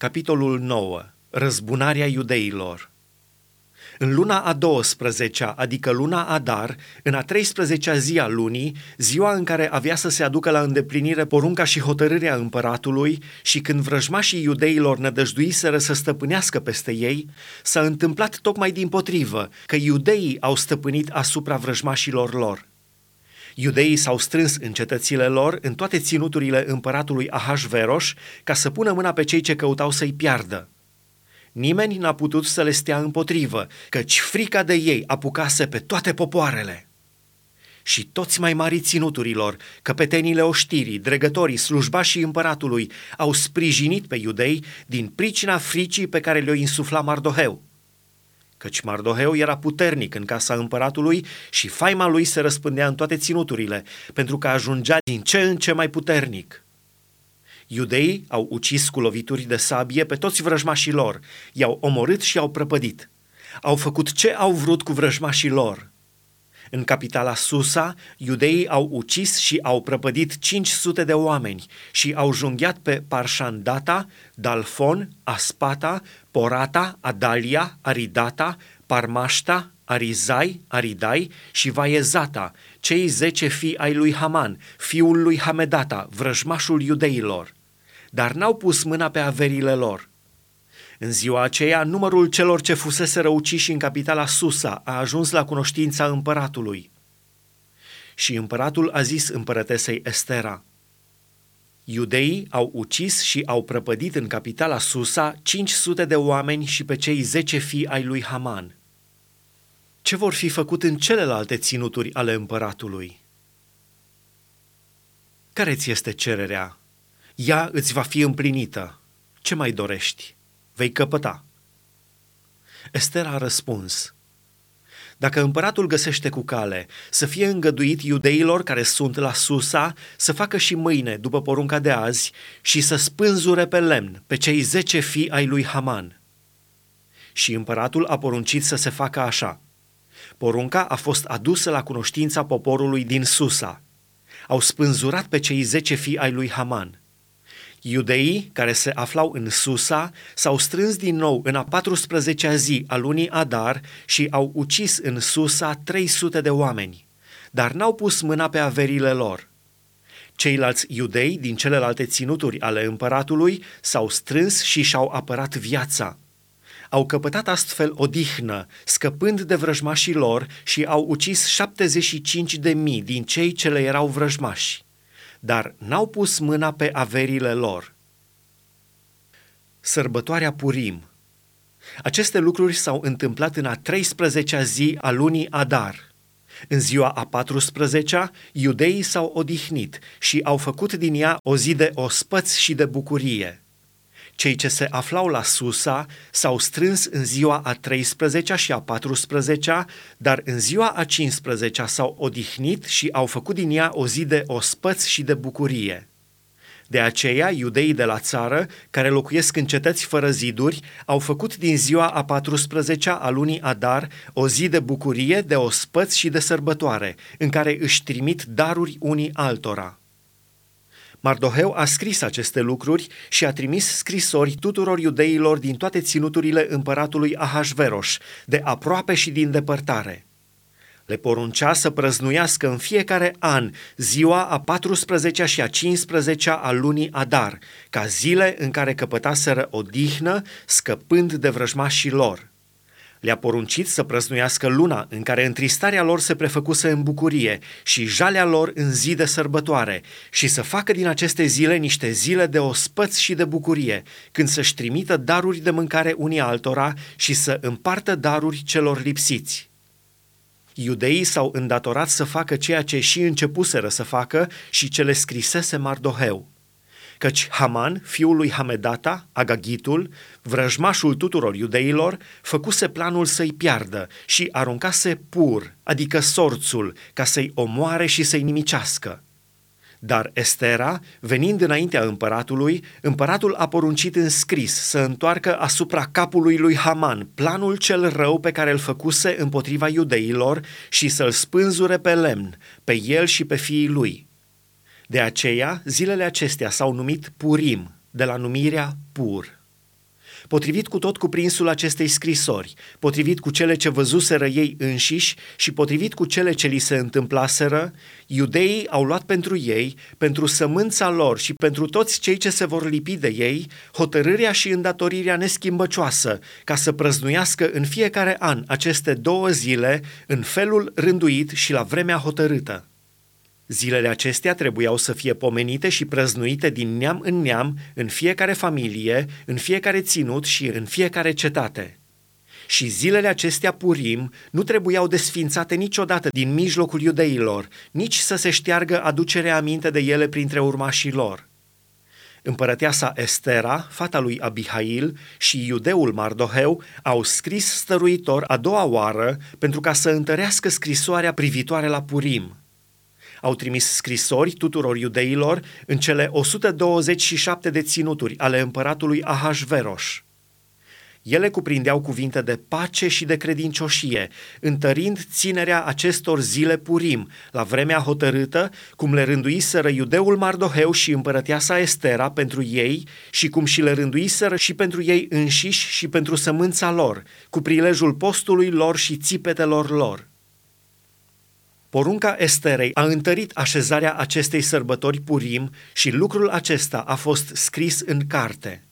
Capitolul 9. Răzbunarea iudeilor În luna a 12-a, adică luna Adar, în a 13-a zi a lunii, ziua în care avea să se aducă la îndeplinire porunca și hotărârea împăratului și când vrăjmașii iudeilor nădăjduiseră să stăpânească peste ei, s-a întâmplat tocmai din potrivă, că iudeii au stăpânit asupra vrăjmașilor lor. Iudeii s-au strâns în cetățile lor, în toate ținuturile împăratului Ahasveros, ca să pună mâna pe cei ce căutau să-i piardă. Nimeni n-a putut să le stea împotrivă, căci frica de ei apucase pe toate popoarele. Și toți mai mari ținuturilor, căpetenile oștirii, dregătorii, slujbașii împăratului, au sprijinit pe iudei din pricina fricii pe care le-o insufla Mardoheu căci Mardoheu era puternic în casa împăratului și faima lui se răspândea în toate ținuturile, pentru că ajungea din ce în ce mai puternic. Iudeii au ucis cu lovituri de sabie pe toți vrăjmașii lor, i-au omorât și i-au prăpădit. Au făcut ce au vrut cu vrăjmașii lor, în capitala Susa, iudeii au ucis și au prăpădit 500 de oameni și au junghiat pe Parșandata, Dalfon, Aspata, Porata, Adalia, Aridata, Parmașta, Arizai, Aridai și Vaezata, cei zece fii ai lui Haman, fiul lui Hamedata, vrăjmașul iudeilor. Dar n-au pus mâna pe averile lor. În ziua aceea, numărul celor ce fusese răuciși în capitala Susa a ajuns la cunoștința împăratului. Și împăratul a zis împărătesei Estera, Iudeii au ucis și au prăpădit în capitala Susa 500 de oameni și pe cei 10 fii ai lui Haman. Ce vor fi făcut în celelalte ținuturi ale împăratului? Care ți este cererea? Ea îți va fi împlinită. Ce mai dorești? Vei căpăta. Ester a răspuns, dacă împăratul găsește cu cale să fie îngăduit iudeilor care sunt la Susa să facă și mâine, după porunca de azi, și să spânzure pe lemn pe cei zece fii ai lui Haman. Și împăratul a poruncit să se facă așa. Porunca a fost adusă la cunoștința poporului din Susa. Au spânzurat pe cei zece fii ai lui Haman. Iudeii care se aflau în Susa s-au strâns din nou în a 14-a zi a lunii Adar și au ucis în Susa 300 de oameni, dar n-au pus mâna pe averile lor. Ceilalți iudei din celelalte ținuturi ale împăratului s-au strâns și și-au apărat viața. Au căpătat astfel odihnă, scăpând de vrăjmașii lor și au ucis 75 de mii din cei ce le erau vrăjmași dar n-au pus mâna pe averile lor. Sărbătoarea Purim Aceste lucruri s-au întâmplat în a 13-a zi a lunii Adar. În ziua a 14-a, iudeii s-au odihnit și au făcut din ea o zi de ospăți și de bucurie. Cei ce se aflau la Susa s-au strâns în ziua a 13-a și a 14-a, dar în ziua a 15-a s-au odihnit și au făcut din ea o zi de ospăți și de bucurie. De aceea, iudeii de la țară, care locuiesc în cetăți fără ziduri, au făcut din ziua a 14-a a lunii Adar o zi de bucurie, de ospăți și de sărbătoare, în care își trimit daruri unii altora. Mardoheu a scris aceste lucruri și a trimis scrisori tuturor iudeilor din toate ținuturile împăratului Ahasveros, de aproape și din depărtare. Le poruncea să prăznuiască în fiecare an ziua a 14-a și a 15-a a lunii Adar, ca zile în care căpătaseră odihnă, scăpând de vrăjmașii lor le-a poruncit să prăznuiască luna în care întristarea lor se prefăcuse în bucurie și jalea lor în zi de sărbătoare și să facă din aceste zile niște zile de ospăți și de bucurie, când să-și trimită daruri de mâncare unii altora și să împartă daruri celor lipsiți. Iudeii s-au îndatorat să facă ceea ce și începuseră să facă și ce le scrisese Mardoheu – căci Haman, fiul lui Hamedata, Agagitul, vrăjmașul tuturor iudeilor, făcuse planul să-i piardă și aruncase pur, adică sorțul, ca să-i omoare și să-i nimicească. Dar Estera, venind înaintea împăratului, împăratul a poruncit în scris să întoarcă asupra capului lui Haman planul cel rău pe care îl făcuse împotriva iudeilor și să-l spânzure pe lemn, pe el și pe fiii lui – de aceea, zilele acestea s-au numit Purim, de la numirea pur. Potrivit cu tot cuprinsul acestei scrisori, potrivit cu cele ce văzuseră ei înșiși și potrivit cu cele ce li se întâmplaseră, iudeii au luat pentru ei, pentru sămânța lor și pentru toți cei ce se vor lipi de ei, hotărârea și îndatorirea neschimbăcioasă, ca să prăznuiască în fiecare an aceste două zile în felul rânduit și la vremea hotărâtă. Zilele acestea trebuiau să fie pomenite și prăznuite din neam în neam, în fiecare familie, în fiecare ținut și în fiecare cetate. Și zilele acestea purim nu trebuiau desfințate niciodată din mijlocul iudeilor, nici să se șteargă aducerea aminte de ele printre urmașii lor. Împărăteasa Estera, fata lui Abihail și iudeul Mardoheu au scris stăruitor a doua oară pentru ca să întărească scrisoarea privitoare la Purim – au trimis scrisori tuturor iudeilor în cele 127 de ținuturi ale împăratului Ahasveros. Ele cuprindeau cuvinte de pace și de credincioșie, întărind ținerea acestor zile purim, la vremea hotărâtă, cum le rânduiseră iudeul Mardoheu și împărăteasa Estera pentru ei și cum și le rânduiseră și pentru ei înșiși și pentru sămânța lor, cu prilejul postului lor și țipetelor lor. Porunca Esterei a întărit așezarea acestei sărbători Purim și lucrul acesta a fost scris în carte.